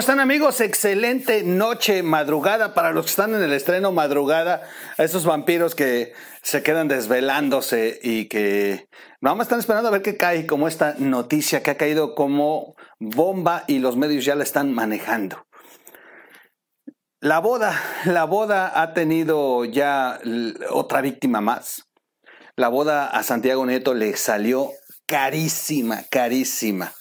O Radio. ¿Cómo están amigos? Excelente noche, madrugada para los que están en el estreno madrugada, a esos vampiros que se quedan desvelándose y que nada más están esperando a ver qué cae, como esta noticia que ha caído como bomba y los medios ya la están manejando. La boda, la boda ha tenido ya otra víctima más. La boda a Santiago Nieto le salió carísima, carísima.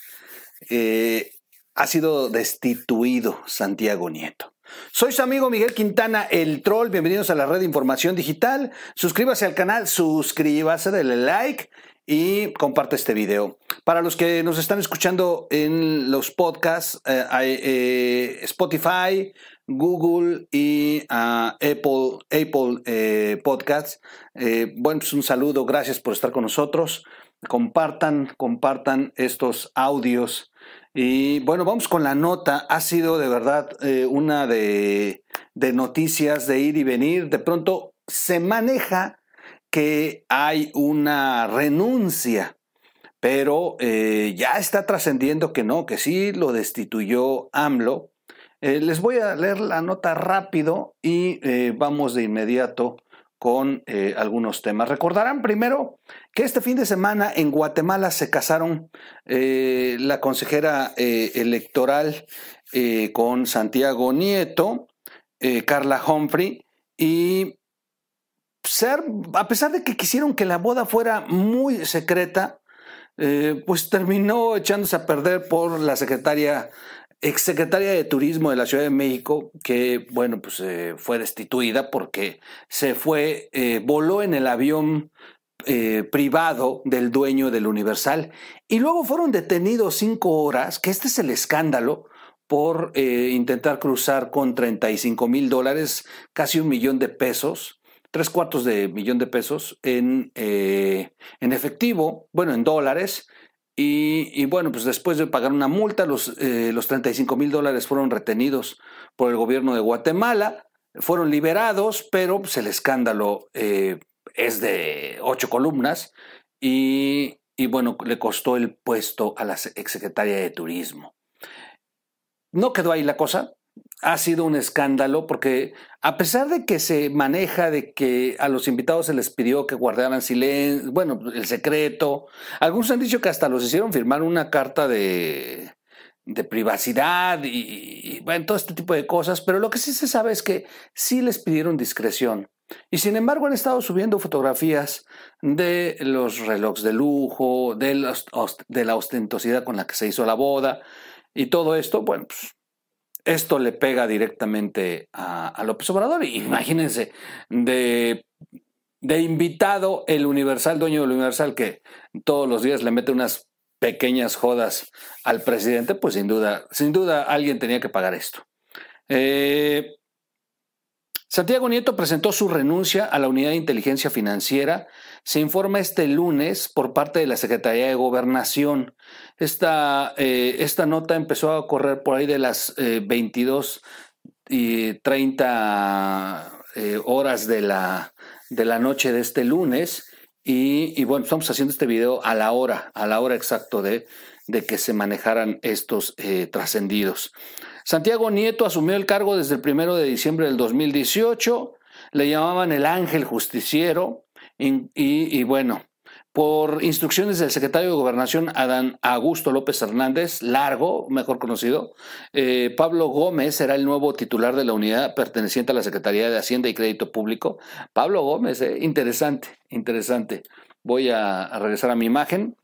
Eh, ha sido destituido Santiago Nieto. Soy su amigo Miguel Quintana, el troll. Bienvenidos a la red de información digital. Suscríbase al canal, suscríbase, denle like y comparte este video. Para los que nos están escuchando en los podcasts, eh, eh, Spotify, Google y ah, Apple, Apple Podcasts, bueno, pues un saludo, gracias por estar con nosotros compartan, compartan estos audios. Y bueno, vamos con la nota. Ha sido de verdad eh, una de, noticias de ir y venir. De pronto se maneja que hay una renuncia, pero eh, ya está trascendiendo que no, que sí lo destituyó AMLO. Eh, les voy a leer la nota rápido y vamos de inmediato con algunos temas. Recordarán primero este fin de semana en Guatemala se casaron eh, la consejera eh, electoral con Santiago Nieto, Carla Humphrey, y ser, a pesar de que quisieron que la boda fuera muy secreta, pues terminó echándose a perder por la secretaria exsecretaria de Turismo de la Ciudad de México, que, bueno, pues eh, fue destituida porque se fue, eh, voló en el avión eh, privado del dueño del Universal. Y luego fueron detenidos cinco horas, que este es el escándalo, por intentar cruzar con 35 mil dólares, casi un millón de pesos, tres cuartos de millón de pesos en, en efectivo, bueno, en dólares, y, bueno, pues después de pagar una multa, los, eh, los 35 mil dólares fueron retenidos por el gobierno de Guatemala, fueron liberados, pero pues, el escándalo eh, es de ocho columnas y, y bueno, le costó el puesto a la exsecretaria de Turismo. No quedó ahí la cosa, ha sido un escándalo porque a pesar de que se maneja de que a los invitados se les pidió que guardaran silencio, bueno, el secreto, algunos han dicho que hasta los hicieron firmar una carta de, de privacidad y, y, bueno, todo este tipo de cosas, pero lo que sí se sabe es que sí les pidieron discreción. Y sin embargo han estado subiendo fotografías de los relojes de lujo, de, la ostentosidad con la que se hizo la boda y todo esto, bueno, pues esto le pega directamente a, López Obrador. Imagínense, de, de invitado el Universal, dueño del Universal, que todos los días le mete unas pequeñas jodas al presidente, pues sin duda, sin duda alguien tenía que pagar esto. Eh, Santiago Nieto presentó su renuncia a la Unidad de Inteligencia Financiera. Se informa este lunes por parte de la Secretaría de Gobernación. Esta, eh, esta nota empezó a correr por ahí de las 22 eh, y 30 eh, horas de la, de la noche de este lunes. Y, bueno, estamos haciendo este video a la hora, a la hora exacto de, de que se manejaran estos trascendidos. Santiago Nieto asumió el cargo desde el primero de diciembre del 2018. Le llamaban el ángel justiciero. Y, bueno, por instrucciones del secretario de Gobernación, Adán Augusto López Hernández, largo, mejor conocido, eh, Pablo Gómez era el nuevo titular de la unidad perteneciente a la Secretaría de Hacienda y Crédito Público. Pablo Gómez, eh, interesante, interesante. Voy a, regresar a mi imagen.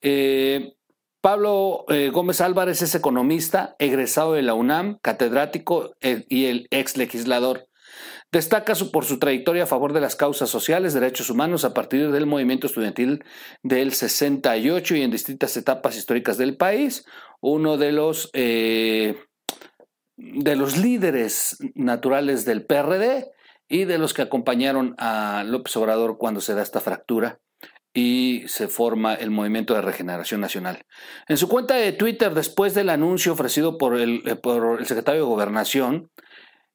Eh, Pablo eh, Gómez Álvarez es economista, egresado de la UNAM, catedrático eh, y el ex legislador. Destaca por su trayectoria a favor de las causas sociales, derechos humanos, a partir del movimiento estudiantil del 68 y en distintas etapas históricas del país. Uno de los, eh, de los líderes naturales del PRD y de los que acompañaron a López Obrador cuando se da esta fractura y se forma el Movimiento de Regeneración Nacional. En su cuenta de Twitter, después del anuncio ofrecido por el, eh, por el secretario de Gobernación,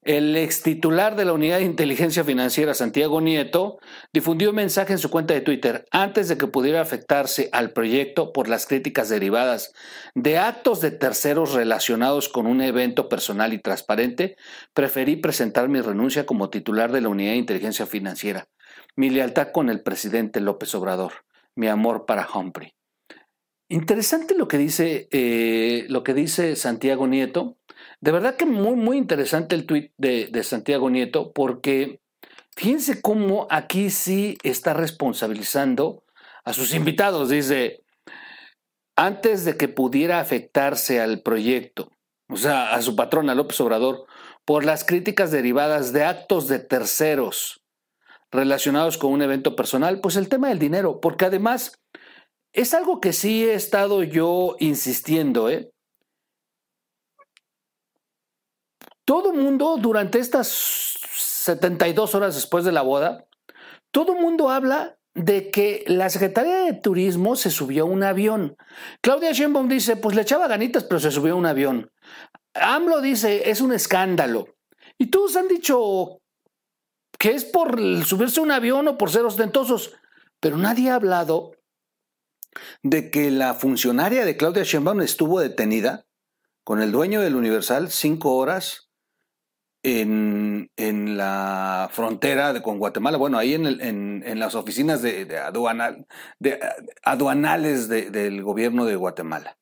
El ex titular de la Unidad de Inteligencia Financiera, Santiago Nieto, difundió un mensaje en su cuenta de Twitter antes de que pudiera afectarse al proyecto por las críticas derivadas de actos de terceros relacionados con un evento personal y transparente. Preferí presentar mi renuncia como titular de la Unidad de Inteligencia Financiera. Mi lealtad con el presidente López Obrador. Mi amor para Humphrey. Interesante lo que dice, eh, lo que dice Santiago Nieto. De verdad que muy, muy interesante el tuit de, de Santiago Nieto, porque fíjense cómo aquí sí está responsabilizando a sus invitados. Dice, antes de que pudiera afectarse al proyecto, o sea, a su patrona López Obrador, por las críticas derivadas de actos de terceros relacionados con un evento personal, pues el tema del dinero, porque además es algo que sí he estado yo insistiendo, ¿eh? Todo mundo durante estas 72 horas después de la boda, todo mundo habla de que la Secretaría de Turismo se subió a un avión. Claudia Sheinbaum dice, pues le echaba ganitas, pero se subió a un avión. AMLO dice, es un escándalo. Y todos han dicho que es por subirse un avión o por ser ostentosos, pero nadie ha hablado de que la funcionaria de Claudia Sheinbaum estuvo detenida con el dueño del Universal cinco horas en, en la frontera con Guatemala, bueno, ahí en, en, las oficinas de, de, aduanal, de aduanales del gobierno de Guatemala.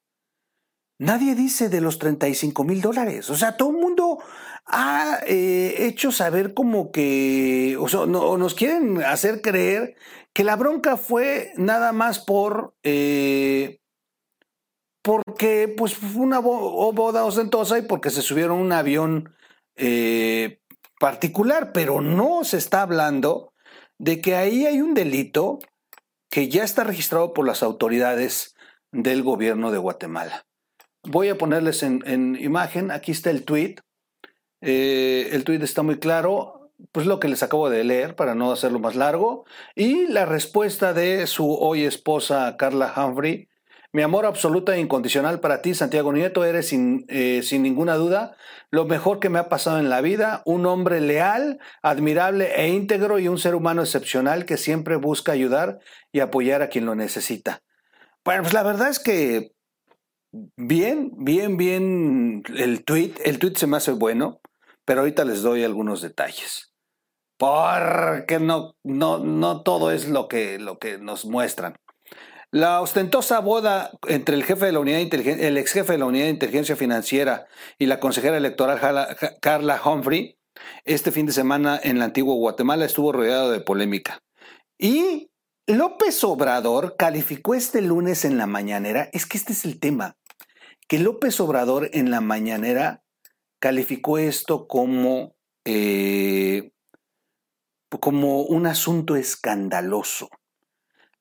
Nadie dice de los 35 mil dólares. O sea, todo el mundo ha eh, hecho saber como que, o sea, no, nos quieren hacer creer que la bronca fue nada más por, eh, porque pues fue una boda ostentosa y porque se subieron un avión eh, particular, pero no se está hablando de que ahí hay un delito que ya está registrado por las autoridades del gobierno de Guatemala. Voy a ponerles en, imagen, aquí está el tweet. Eh, el tweet está muy claro, pues lo que les acabo de leer para no hacerlo más largo. Y la respuesta de su hoy esposa Carla Humphrey. Mi amor absoluto e incondicional para ti, Santiago Nieto, eres sin, eh, sin ninguna duda lo mejor que me ha pasado en la vida, un hombre leal, admirable e íntegro y un ser humano excepcional que siempre busca ayudar y apoyar a quien lo necesita. Bueno, pues la verdad es que Bien, bien, bien el tweet. El tweet se me hace bueno, pero ahorita les doy algunos detalles. Porque no, no, no todo es lo que, lo que nos muestran. La ostentosa boda entre el jefe de la unidad de el ex jefe de la unidad de inteligencia financiera y la consejera electoral Carla Humphrey, este fin de semana en la antigua Guatemala estuvo rodeado de polémica. Y López Obrador calificó este lunes en la mañanera, es que este es el tema, que López Obrador en la mañanera calificó esto como, eh, como un asunto escandaloso.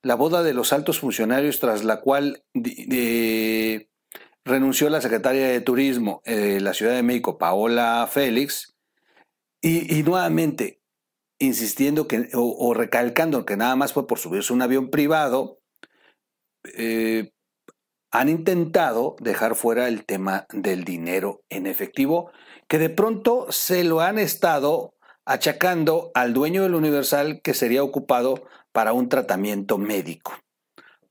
La boda de los altos funcionarios tras la cual renunció la secretaria de Turismo de la Ciudad de México, Paola Félix, y, nuevamente insistiendo que, o, recalcando que nada más fue por subirse un avión privado, eh, han intentado dejar fuera el tema del dinero en efectivo, que de pronto se lo han estado achacando al dueño del Universal que sería ocupado para un tratamiento médico.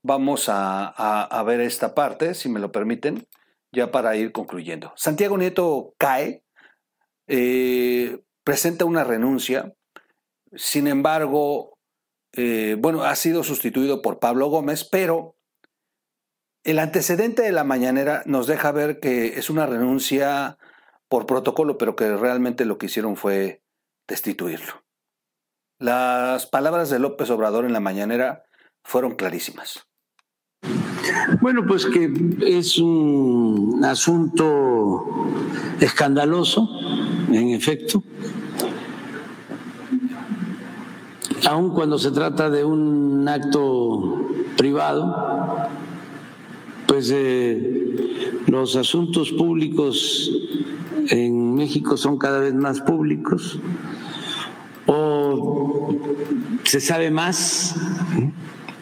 Vamos a, ver esta parte, si me lo permiten, ya para ir concluyendo. Santiago Nieto cae, eh, presenta una renuncia, sin embargo, eh, bueno, ha sido sustituido por Pablo Gómez, pero el antecedente de la mañanera nos deja ver que es una renuncia por protocolo, pero que realmente lo que hicieron fue destituirlo. Las palabras de López Obrador en la mañanera fueron clarísimas. Bueno, pues que es un asunto escandaloso, en efecto, aun cuando se trata de un acto privado, pues eh, los asuntos públicos en México son cada vez más públicos o se sabe más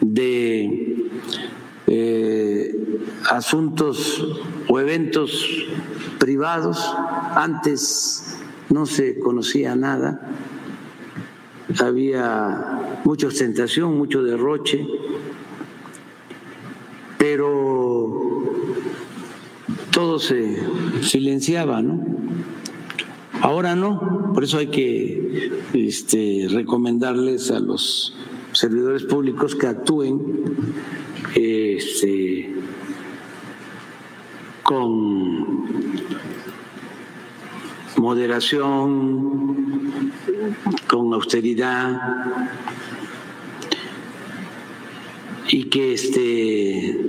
de eh, asuntos o eventos privados. Antes no se conocía nada, había mucha ostentación, mucho derroche, pero todo se silenciaba, ¿no? Ahora no, por eso hay que este, recomendarles a los servidores públicos que actúen este, con moderación, con austeridad y que este,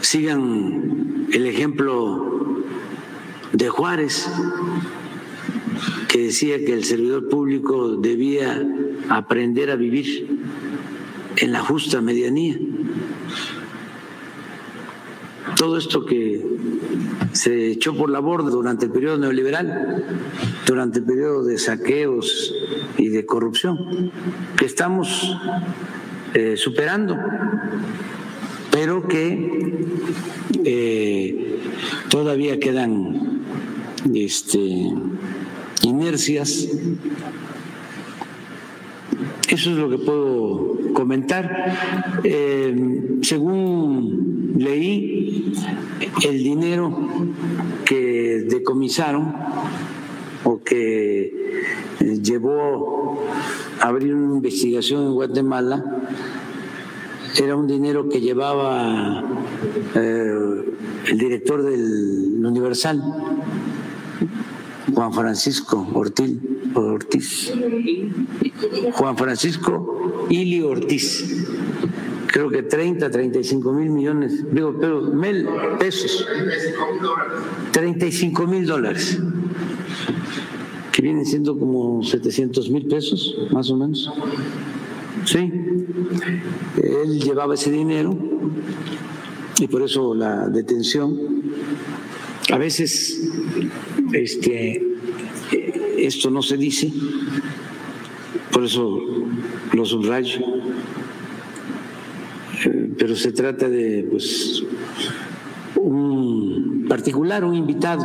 sigan el ejemplo de Juárez, que decía que el servidor público debía aprender a vivir en la justa medianía. Todo esto que se echó por la borda durante el periodo neoliberal, durante el periodo de saqueos y de corrupción, que estamos eh, superando, pero que eh, todavía quedan este, inercias. Eso es lo que puedo comentar. Eh, según leí, el dinero que decomisaron o que llevó a abrir una investigación en Guatemala era un dinero que llevaba eh, el director del Universal, Juan Francisco Ortiz. Juan Francisco Ili Ortiz creo que 30, 35 mil millones, digo, pero mil pesos. 35 mil dólares. Que vienen siendo como 700 mil pesos, más o menos. Sí. Él llevaba ese dinero y por eso la detención. A veces este, esto no se dice, por eso lo subrayo pero se trata de pues, un particular, un invitado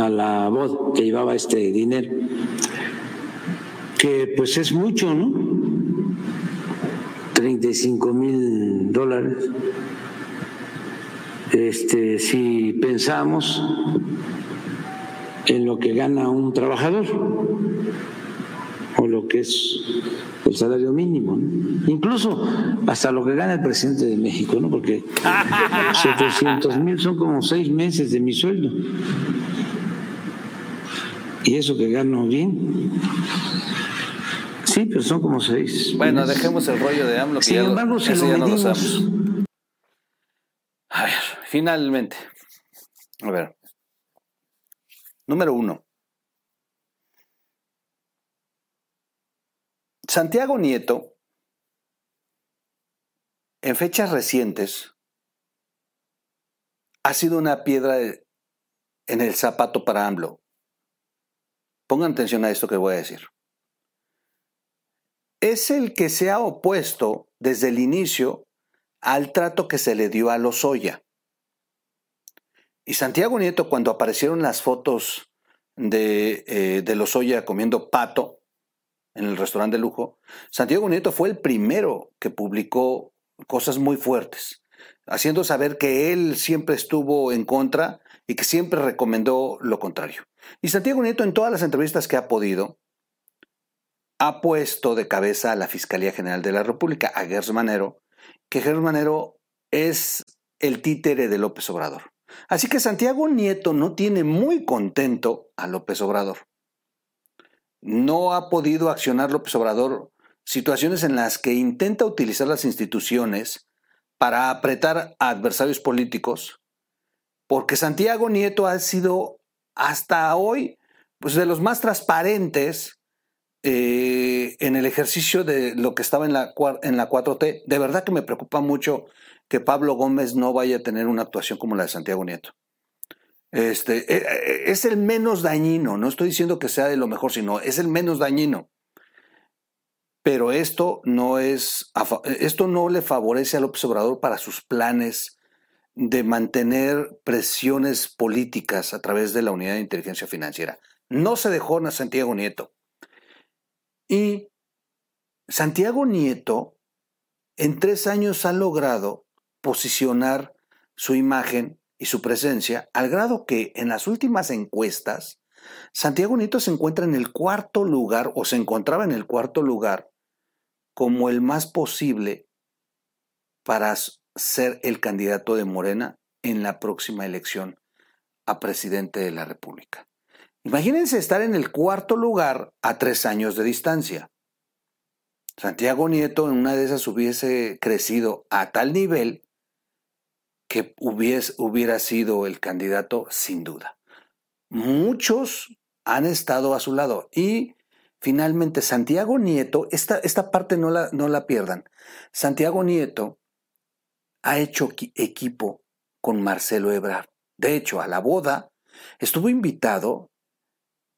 a la voz que llevaba este dinero, que pues es mucho, ¿no? 35 mil dólares. Este, si pensamos en lo que gana un trabajador o lo que es el salario mínimo, incluso hasta lo que gana el presidente de México, ¿no? porque 700 mil son como seis meses de mi sueldo. Y eso que gano bien. Sí, pero son como seis. Bueno, dejemos el rollo de AMLO. Sin embargo, si lo medimos... A ver, finalmente. A ver. Número uno. Santiago Nieto, en fechas recientes, ha sido una piedra en el zapato para AMLO. Pongan atención a esto que voy a decir. Es el que se ha opuesto desde el inicio al trato que se le dio a Lozoya. Y Santiago Nieto, cuando aparecieron las fotos de, eh, de Lozoya comiendo pato, en el restaurante de lujo, Santiago Nieto fue el primero que publicó cosas muy fuertes, haciendo saber que él siempre estuvo en contra y que siempre recomendó lo contrario. Y Santiago Nieto en todas las entrevistas que ha podido ha puesto de cabeza a la Fiscalía General de la República, a Gers Manero, que Gers Manero es el títere de López Obrador. Así que Santiago Nieto no tiene muy contento a López Obrador no ha podido accionar López Obrador situaciones en las que intenta utilizar las instituciones para apretar a adversarios políticos, porque Santiago Nieto ha sido hasta hoy pues, de los más transparentes eh, en el ejercicio de lo que estaba en la, en la 4T. De verdad que me preocupa mucho que Pablo Gómez no vaya a tener una actuación como la de Santiago Nieto. Este, e, e, es el menos dañino, no estoy diciendo que sea de lo mejor, sino es el menos dañino. Pero esto no es, esto no le favorece al observador para sus planes de mantener presiones políticas a través de la unidad de inteligencia financiera. No se dejó a Santiago Nieto. Y Santiago Nieto en tres años ha logrado posicionar su imagen y su presencia al grado que en las últimas encuestas Santiago Nieto se encuentra en el cuarto lugar o se encontraba en el cuarto lugar como el más posible para ser el candidato de Morena en la próxima elección a presidente de la República. Imagínense estar en el cuarto lugar a tres años de distancia. Santiago Nieto en una de esas hubiese crecido a tal nivel que hubiera sido el candidato sin duda. Muchos han estado a su lado y finalmente Santiago Nieto, esta, esta parte no la, no la pierdan, Santiago Nieto ha hecho equipo con Marcelo Ebrard. De hecho, a la boda estuvo invitado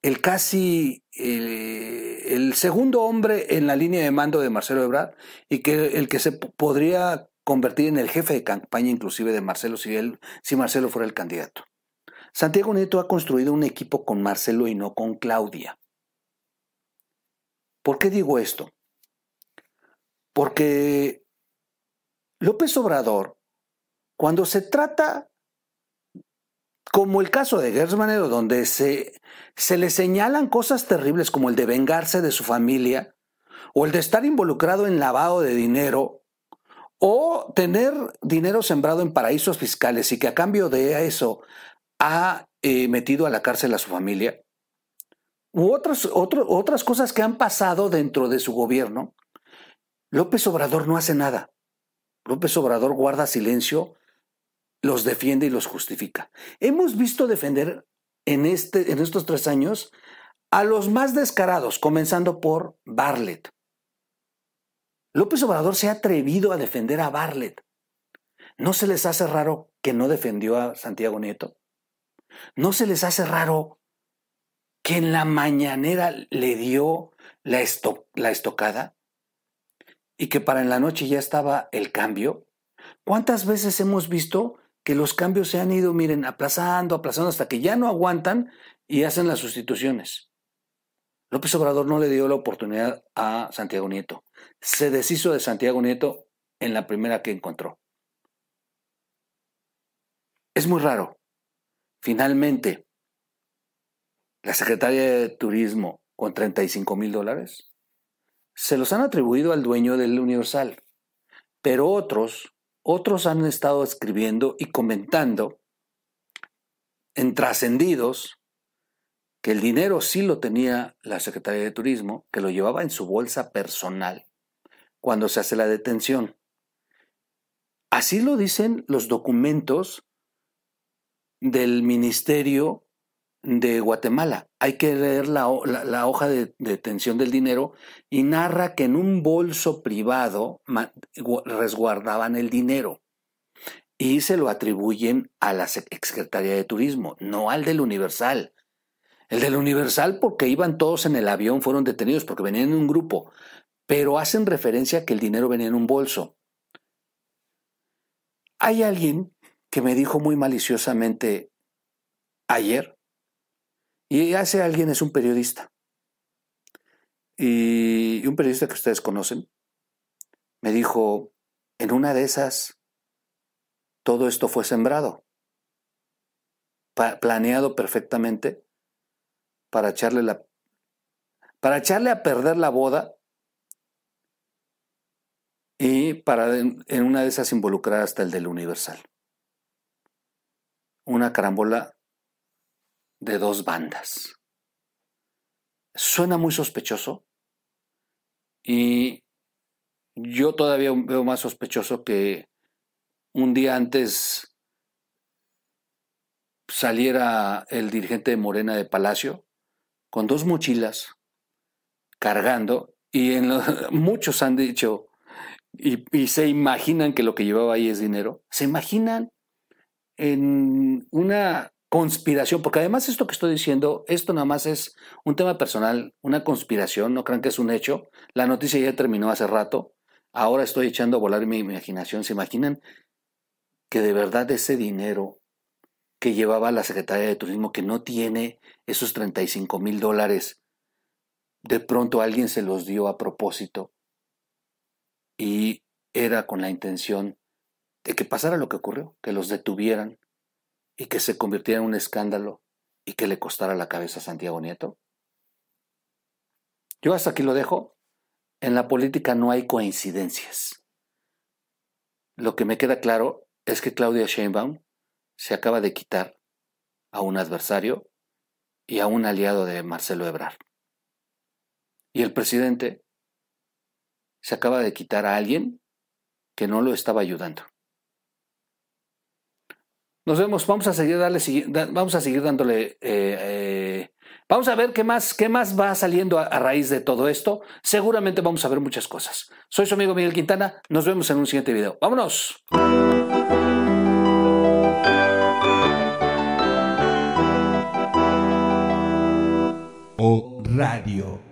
el casi el, segundo hombre en la línea de mando de Marcelo Ebrard y que el que se podría convertir en el jefe de campaña inclusive de Marcelo si, él, si Marcelo fuera el candidato. Santiago Nieto ha construido un equipo con Marcelo y no con Claudia. ¿Por qué digo esto? Porque López Obrador, cuando se trata como el caso de Gers Manero, donde se, se le señalan cosas terribles como el de vengarse de su familia, o el de estar involucrado en lavado de dinero, o tener dinero sembrado en paraísos fiscales y que a cambio de eso ha eh, metido a la cárcel a su familia, u otras, otras cosas que han pasado dentro de su gobierno, López Obrador no hace nada. López Obrador guarda silencio los defiende y los justifica. Hemos visto defender en, este, en estos tres años a los más descarados, comenzando por Barlett. López Obrador se ha atrevido a defender a Barlett. ¿No se les hace raro que no defendió a Santiago Nieto? ¿No se les hace raro que en la mañanera le dio la estocada? ¿Y que para en la noche ya estaba el cambio? ¿Cuántas veces hemos visto que los cambios se han ido, miren, aplazando, aplazando hasta que ya no aguantan y hacen las sustituciones. López Obrador no le dio la oportunidad a Santiago Nieto. Se deshizo de Santiago Nieto en la primera que encontró. Es muy raro. Finalmente, la Secretaría de Turismo con 35 mil dólares se los han atribuido al dueño del Universal, pero otros otros han estado escribiendo y comentando en trascendidos que el dinero sí lo tenía la Secretaría de Turismo, que lo llevaba en su bolsa personal cuando se hace la detención. Así lo dicen los documentos del Ministerio de Guatemala. Hay que leer la, hoja de detención del dinero y narra que en un bolso privado resguardaban el dinero y se lo atribuyen a la Secretaría de Turismo, no al del Universal. El del Universal porque iban todos en el avión, fueron detenidos porque venían en un grupo, pero hacen referencia a que el dinero venía en un bolso. Hay alguien que me dijo muy maliciosamente ayer y ese alguien es un periodista. Y un periodista que ustedes conocen me dijo, en una de esas, todo esto fue sembrado, planeado perfectamente para echarle la para echarle a perder la boda y para en una de esas involucrar hasta el del Universal. Una carambola de dos bandas. Suena muy sospechoso y yo todavía veo más sospechoso que un día antes saliera el dirigente de Morena de Palacio con dos mochilas cargando y en muchos han dicho y, y, se imaginan que lo que llevaba ahí es dinero. Se imaginan en una conspiración, porque además esto que estoy diciendo, esto nada más es un tema personal, una conspiración, no crean que es un hecho. La noticia ya terminó hace rato, ahora estoy echando a volar mi imaginación, ¿se imaginan? que de verdad ese dinero que llevaba la Secretaría de Turismo, que no tiene esos 35 mil dólares, de pronto alguien se los dio a propósito y era con la intención de que pasara lo que ocurrió, que los detuvieran y que se convirtiera en un escándalo y que le costara la cabeza a Santiago Nieto? Yo hasta aquí lo dejo. En la política no hay coincidencias. Lo que me queda claro es que Claudia Sheinbaum se acaba de quitar a un adversario y a un aliado de Marcelo Ebrard. Y el presidente se acaba de quitar a alguien que no lo estaba ayudando. Nos vemos, vamos a seguir, darle, vamos a seguir dándole, eh, eh, vamos a ver qué más, qué más va saliendo a, raíz de todo esto. Seguramente vamos a ver muchas cosas. Soy su amigo Miguel Quintana, nos vemos en un siguiente video. ¡Vámonos! O Radio.